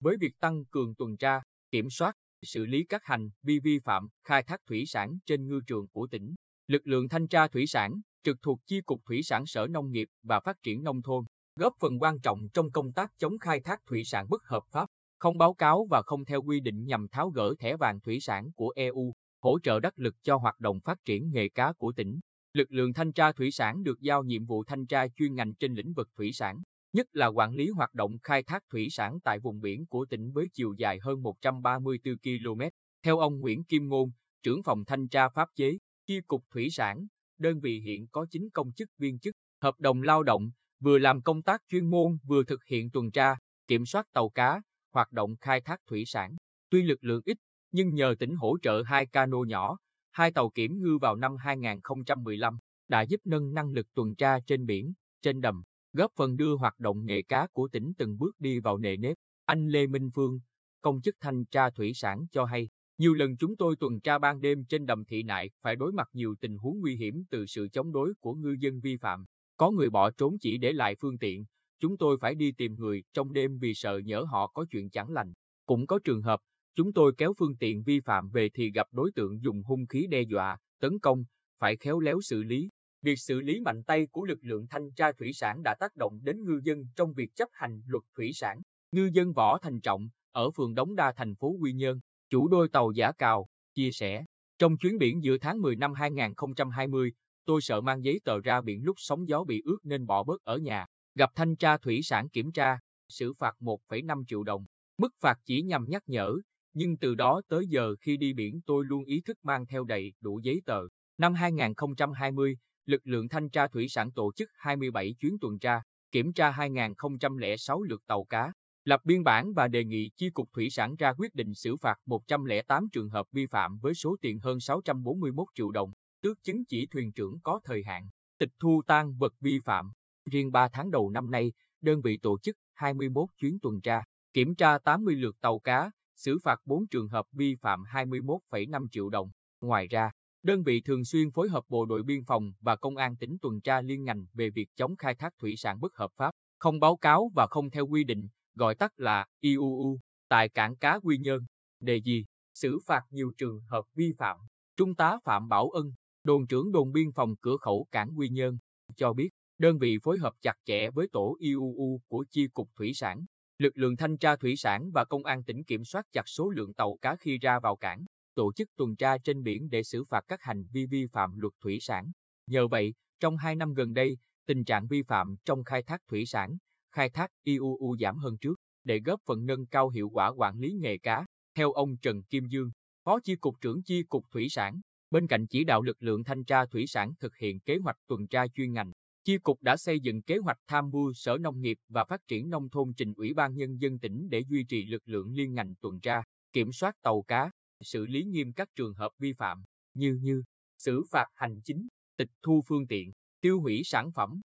với việc tăng cường tuần tra, kiểm soát, xử lý các hành vi vi phạm khai thác thủy sản trên ngư trường của tỉnh, lực lượng thanh tra thủy sản trực thuộc Chi cục Thủy sản Sở Nông nghiệp và Phát triển nông thôn, góp phần quan trọng trong công tác chống khai thác thủy sản bất hợp pháp, không báo cáo và không theo quy định nhằm tháo gỡ thẻ vàng thủy sản của EU, hỗ trợ đắc lực cho hoạt động phát triển nghề cá của tỉnh. Lực lượng thanh tra thủy sản được giao nhiệm vụ thanh tra chuyên ngành trên lĩnh vực thủy sản, nhất là quản lý hoạt động khai thác thủy sản tại vùng biển của tỉnh với chiều dài hơn 134 km. Theo ông Nguyễn Kim Ngôn, trưởng phòng thanh tra pháp chế, chi cục thủy sản, đơn vị hiện có 9 công chức viên chức, hợp đồng lao động, vừa làm công tác chuyên môn vừa thực hiện tuần tra, kiểm soát tàu cá, hoạt động khai thác thủy sản. Tuy lực lượng ít, nhưng nhờ tỉnh hỗ trợ hai cano nhỏ, hai tàu kiểm ngư vào năm 2015, đã giúp nâng năng lực tuần tra trên biển, trên đầm, góp phần đưa hoạt động nghề cá của tỉnh từng bước đi vào nề nếp. Anh Lê Minh Phương, công chức thanh tra thủy sản cho hay, nhiều lần chúng tôi tuần tra ban đêm trên đầm thị nại phải đối mặt nhiều tình huống nguy hiểm từ sự chống đối của ngư dân vi phạm. Có người bỏ trốn chỉ để lại phương tiện, chúng tôi phải đi tìm người trong đêm vì sợ nhỡ họ có chuyện chẳng lành. Cũng có trường hợp, chúng tôi kéo phương tiện vi phạm về thì gặp đối tượng dùng hung khí đe dọa, tấn công, phải khéo léo xử lý. Việc xử lý mạnh tay của lực lượng thanh tra thủy sản đã tác động đến ngư dân trong việc chấp hành luật thủy sản. Ngư dân Võ Thành Trọng, ở phường Đống Đa thành phố Quy Nhơn, chủ đôi tàu giả cào, chia sẻ. Trong chuyến biển giữa tháng 10 năm 2020, tôi sợ mang giấy tờ ra biển lúc sóng gió bị ướt nên bỏ bớt ở nhà. Gặp thanh tra thủy sản kiểm tra, xử phạt 1,5 triệu đồng. Mức phạt chỉ nhằm nhắc nhở, nhưng từ đó tới giờ khi đi biển tôi luôn ý thức mang theo đầy đủ giấy tờ. Năm 2020, lực lượng thanh tra thủy sản tổ chức 27 chuyến tuần tra, kiểm tra 2006 lượt tàu cá, lập biên bản và đề nghị Chi cục Thủy sản ra quyết định xử phạt 108 trường hợp vi phạm với số tiền hơn 641 triệu đồng, tước chứng chỉ thuyền trưởng có thời hạn, tịch thu tan vật vi phạm. Riêng 3 tháng đầu năm nay, đơn vị tổ chức 21 chuyến tuần tra, kiểm tra 80 lượt tàu cá, xử phạt 4 trường hợp vi phạm 21,5 triệu đồng. Ngoài ra, đơn vị thường xuyên phối hợp bộ đội biên phòng và công an tỉnh tuần tra liên ngành về việc chống khai thác thủy sản bất hợp pháp, không báo cáo và không theo quy định, gọi tắt là IUU, tại cảng cá Quy Nhơn. Đề gì? Xử phạt nhiều trường hợp vi phạm. Trung tá Phạm Bảo Ân, đồn trưởng đồn biên phòng cửa khẩu cảng Quy Nhơn, cho biết, đơn vị phối hợp chặt chẽ với tổ IUU của Chi cục Thủy sản, lực lượng thanh tra thủy sản và công an tỉnh kiểm soát chặt số lượng tàu cá khi ra vào cảng, tổ chức tuần tra trên biển để xử phạt các hành vi vi phạm luật thủy sản. Nhờ vậy, trong hai năm gần đây, tình trạng vi phạm trong khai thác thủy sản, khai thác IUU giảm hơn trước, để góp phần nâng cao hiệu quả quản lý nghề cá. Theo ông Trần Kim Dương, Phó Chi cục trưởng Chi cục Thủy sản, bên cạnh chỉ đạo lực lượng thanh tra thủy sản thực hiện kế hoạch tuần tra chuyên ngành, Chi cục đã xây dựng kế hoạch tham mưu Sở Nông nghiệp và Phát triển Nông thôn trình Ủy ban Nhân dân tỉnh để duy trì lực lượng liên ngành tuần tra, kiểm soát tàu cá, xử lý nghiêm các trường hợp vi phạm, như như xử phạt hành chính, tịch thu phương tiện, tiêu hủy sản phẩm,